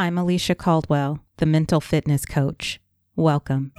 I'm Alicia Caldwell, the mental fitness coach. Welcome.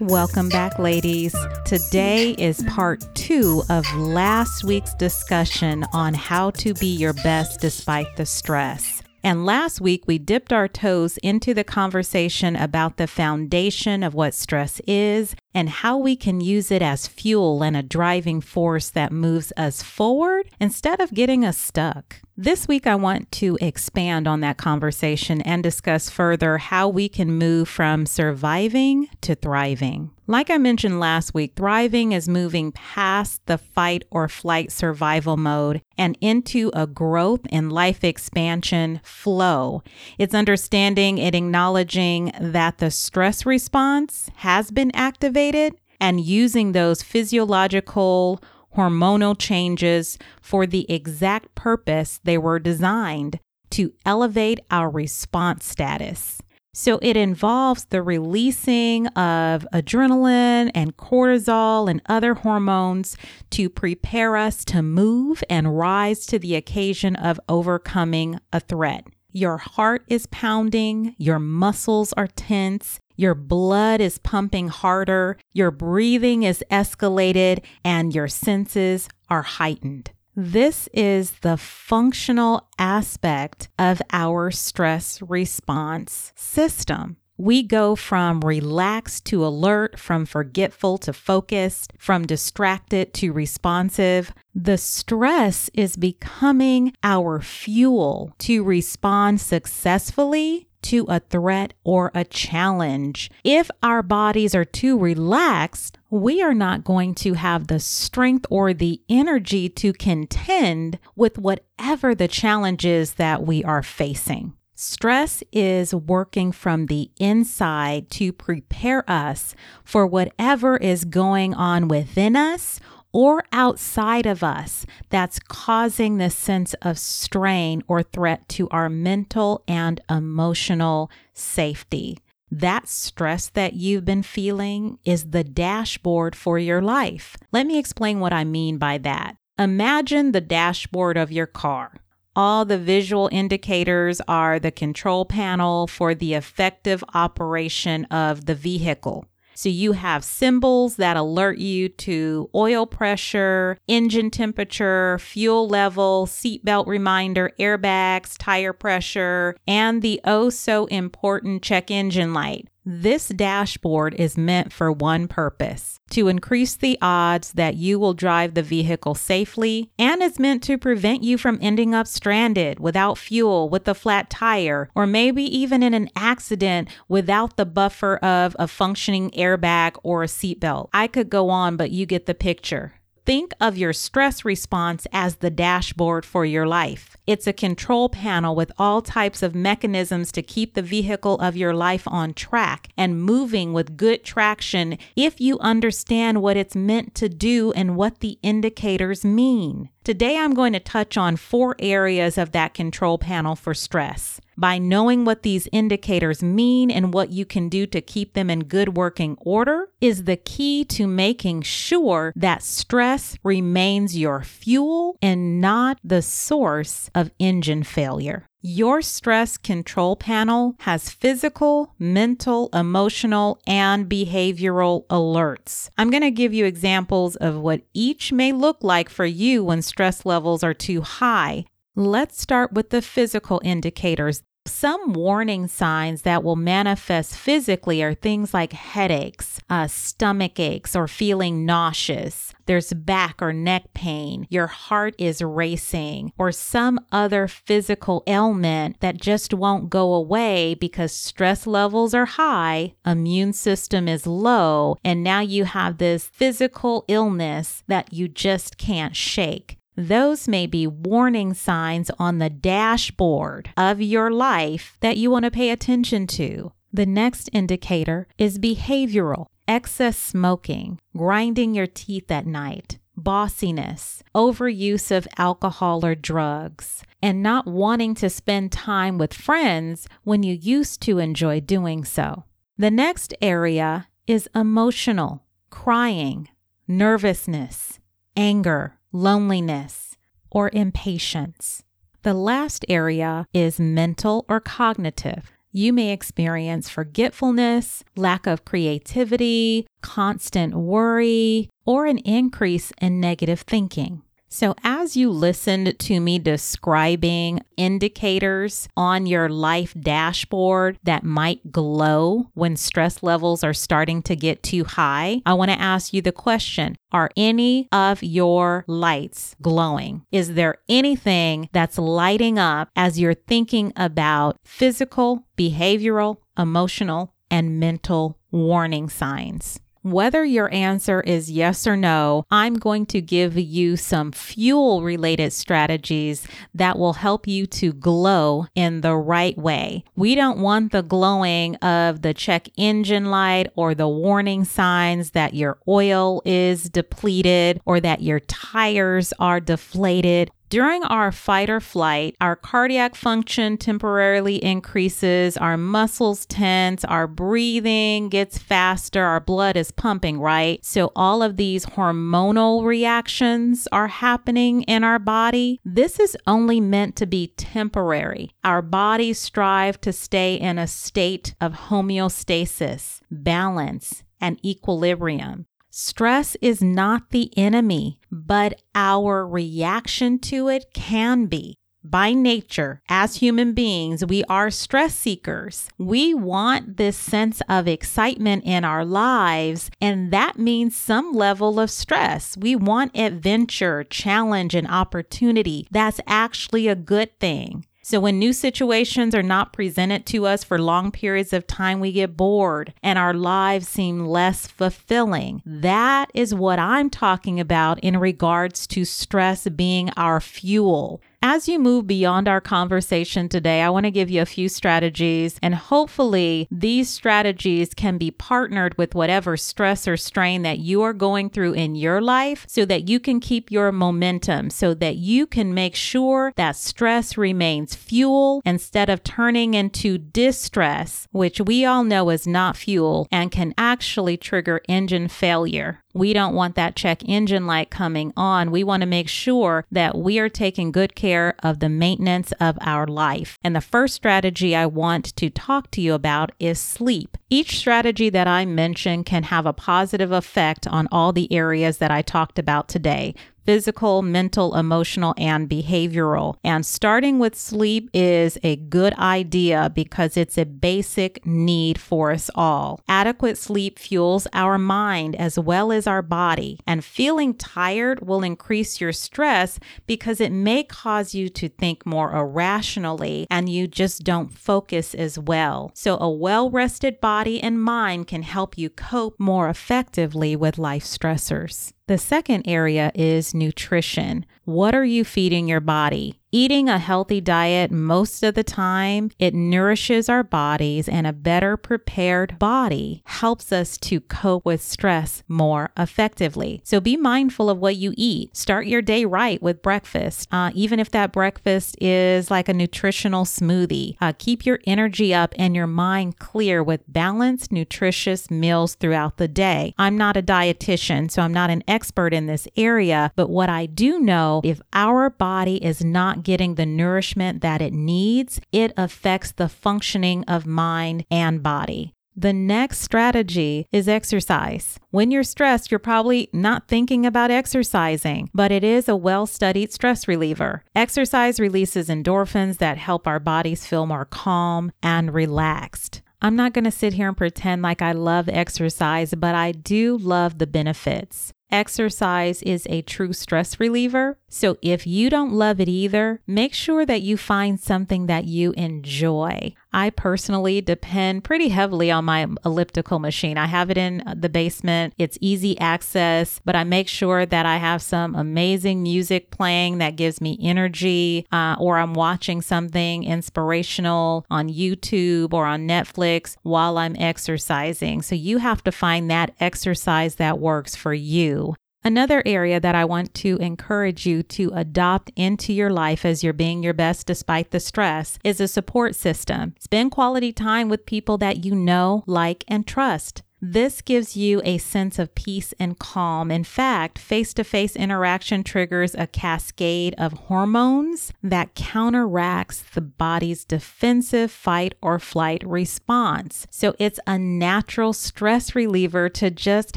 Welcome back, ladies. Today is part two of last week's discussion on how to be your best despite the stress. And last week, we dipped our toes into the conversation about the foundation of what stress is and how we can use it as fuel and a driving force that moves us forward instead of getting us stuck. This week, I want to expand on that conversation and discuss further how we can move from surviving to thriving. Like I mentioned last week, thriving is moving past the fight or flight survival mode and into a growth and life expansion flow. It's understanding and acknowledging that the stress response has been activated and using those physiological hormonal changes for the exact purpose they were designed to elevate our response status. So it involves the releasing of adrenaline and cortisol and other hormones to prepare us to move and rise to the occasion of overcoming a threat. Your heart is pounding, your muscles are tense, your blood is pumping harder, your breathing is escalated, and your senses are heightened. This is the functional aspect of our stress response system. We go from relaxed to alert, from forgetful to focused, from distracted to responsive. The stress is becoming our fuel to respond successfully to a threat or a challenge. If our bodies are too relaxed, we are not going to have the strength or the energy to contend with whatever the challenge is that we are facing. Stress is working from the inside to prepare us for whatever is going on within us or outside of us that's causing this sense of strain or threat to our mental and emotional safety. That stress that you've been feeling is the dashboard for your life. Let me explain what I mean by that. Imagine the dashboard of your car. All the visual indicators are the control panel for the effective operation of the vehicle. So you have symbols that alert you to oil pressure, engine temperature, fuel level, seatbelt reminder, airbags, tire pressure, and the oh so important check engine light. This dashboard is meant for one purpose to increase the odds that you will drive the vehicle safely, and is meant to prevent you from ending up stranded without fuel with a flat tire, or maybe even in an accident without the buffer of a functioning airbag or a seatbelt. I could go on, but you get the picture. Think of your stress response as the dashboard for your life. It's a control panel with all types of mechanisms to keep the vehicle of your life on track and moving with good traction if you understand what it's meant to do and what the indicators mean. Today, I'm going to touch on four areas of that control panel for stress. By knowing what these indicators mean and what you can do to keep them in good working order is the key to making sure that stress remains your fuel and not the source of engine failure. Your stress control panel has physical, mental, emotional, and behavioral alerts. I'm going to give you examples of what each may look like for you when stress levels are too high. Let's start with the physical indicators some warning signs that will manifest physically are things like headaches, uh, stomach aches, or feeling nauseous. There's back or neck pain, your heart is racing, or some other physical ailment that just won't go away because stress levels are high, immune system is low, and now you have this physical illness that you just can't shake. Those may be warning signs on the dashboard of your life that you want to pay attention to. The next indicator is behavioral excess smoking, grinding your teeth at night, bossiness, overuse of alcohol or drugs, and not wanting to spend time with friends when you used to enjoy doing so. The next area is emotional, crying, nervousness, anger, loneliness, or impatience. The last area is mental or cognitive. You may experience forgetfulness, lack of creativity, constant worry, or an increase in negative thinking. So, as you listened to me describing indicators on your life dashboard that might glow when stress levels are starting to get too high, I want to ask you the question Are any of your lights glowing? Is there anything that's lighting up as you're thinking about physical, behavioral, emotional, and mental warning signs? Whether your answer is yes or no, I'm going to give you some fuel related strategies that will help you to glow in the right way. We don't want the glowing of the check engine light or the warning signs that your oil is depleted or that your tires are deflated. During our fight or flight, our cardiac function temporarily increases, our muscles tense, our breathing gets faster, our blood is pumping, right? So, all of these hormonal reactions are happening in our body. This is only meant to be temporary. Our bodies strive to stay in a state of homeostasis, balance, and equilibrium. Stress is not the enemy, but our reaction to it can be. By nature, as human beings, we are stress seekers. We want this sense of excitement in our lives, and that means some level of stress. We want adventure, challenge, and opportunity. That's actually a good thing. So, when new situations are not presented to us for long periods of time, we get bored and our lives seem less fulfilling. That is what I'm talking about in regards to stress being our fuel. As you move beyond our conversation today, I want to give you a few strategies, and hopefully, these strategies can be partnered with whatever stress or strain that you are going through in your life so that you can keep your momentum, so that you can make sure that stress remains fuel instead of turning into distress, which we all know is not fuel and can actually trigger engine failure. We don't want that check engine light coming on. We want to make sure that we are taking good care of the maintenance of our life. And the first strategy I want to talk to you about is sleep. Each strategy that I mention can have a positive effect on all the areas that I talked about today physical, mental, emotional, and behavioral. And starting with sleep is a good idea because it's a basic need for us all. Adequate sleep fuels our mind as well as our body, and feeling tired will increase your stress because it may cause you to think more irrationally and you just don't focus as well. So, a well rested body and mind can help you cope more effectively with life stressors. The second area is nutrition. What are you feeding your body? Eating a healthy diet most of the time, it nourishes our bodies, and a better prepared body helps us to cope with stress more effectively. So be mindful of what you eat. Start your day right with breakfast, uh, even if that breakfast is like a nutritional smoothie. Uh, keep your energy up and your mind clear with balanced, nutritious meals throughout the day. I'm not a dietitian, so I'm not an expert in this area, but what I do know if our body is not getting the nourishment that it needs, it affects the functioning of mind and body. The next strategy is exercise. When you're stressed, you're probably not thinking about exercising, but it is a well studied stress reliever. Exercise releases endorphins that help our bodies feel more calm and relaxed. I'm not going to sit here and pretend like I love exercise, but I do love the benefits. Exercise is a true stress reliever. So if you don't love it either, make sure that you find something that you enjoy. I personally depend pretty heavily on my elliptical machine. I have it in the basement. It's easy access, but I make sure that I have some amazing music playing that gives me energy, uh, or I'm watching something inspirational on YouTube or on Netflix while I'm exercising. So you have to find that exercise that works for you. Another area that I want to encourage you to adopt into your life as you're being your best despite the stress is a support system. Spend quality time with people that you know, like, and trust. This gives you a sense of peace and calm. In fact, face to face interaction triggers a cascade of hormones that counteracts the body's defensive fight or flight response. So it's a natural stress reliever to just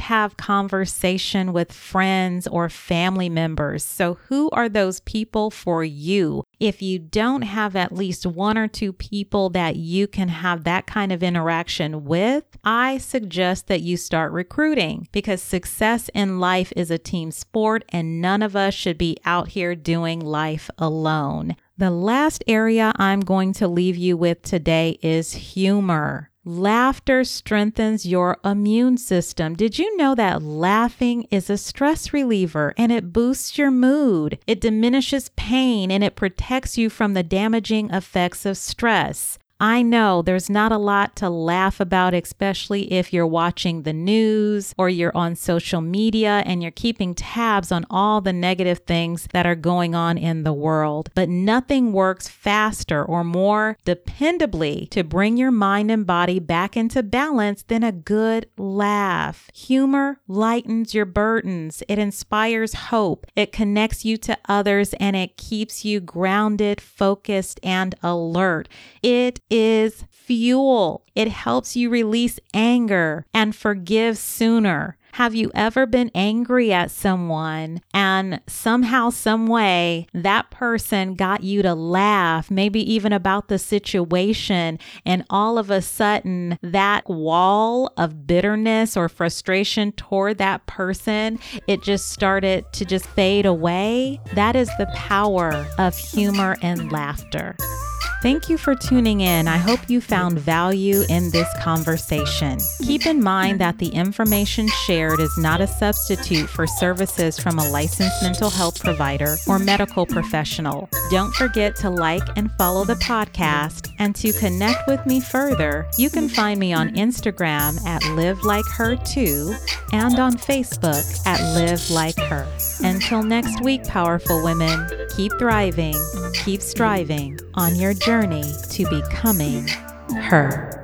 have conversation with friends or family members. So, who are those people for you? If you don't have at least one or two people that you can have that kind of interaction with, I suggest that you start recruiting because success in life is a team sport and none of us should be out here doing life alone. The last area I'm going to leave you with today is humor. Laughter strengthens your immune system. Did you know that laughing is a stress reliever and it boosts your mood? It diminishes pain and it protects you from the damaging effects of stress. I know there's not a lot to laugh about, especially if you're watching the news or you're on social media and you're keeping tabs on all the negative things that are going on in the world. But nothing works faster or more dependably to bring your mind and body back into balance than a good laugh. Humor lightens your burdens, it inspires hope, it connects you to others, and it keeps you grounded, focused, and alert. It is fuel. It helps you release anger and forgive sooner. Have you ever been angry at someone and somehow, some way, that person got you to laugh, maybe even about the situation, and all of a sudden that wall of bitterness or frustration toward that person, it just started to just fade away? That is the power of humor and laughter. Thank you for tuning in. I hope you found value in this conversation. Keep in mind that the information shared is not a substitute for services from a licensed mental health provider or medical professional. Don't forget to like and follow the podcast. And to connect with me further, you can find me on Instagram at Live Like Her Too and on Facebook at Live Like Her. Until next week, powerful women, keep thriving, keep striving on your journey to becoming her.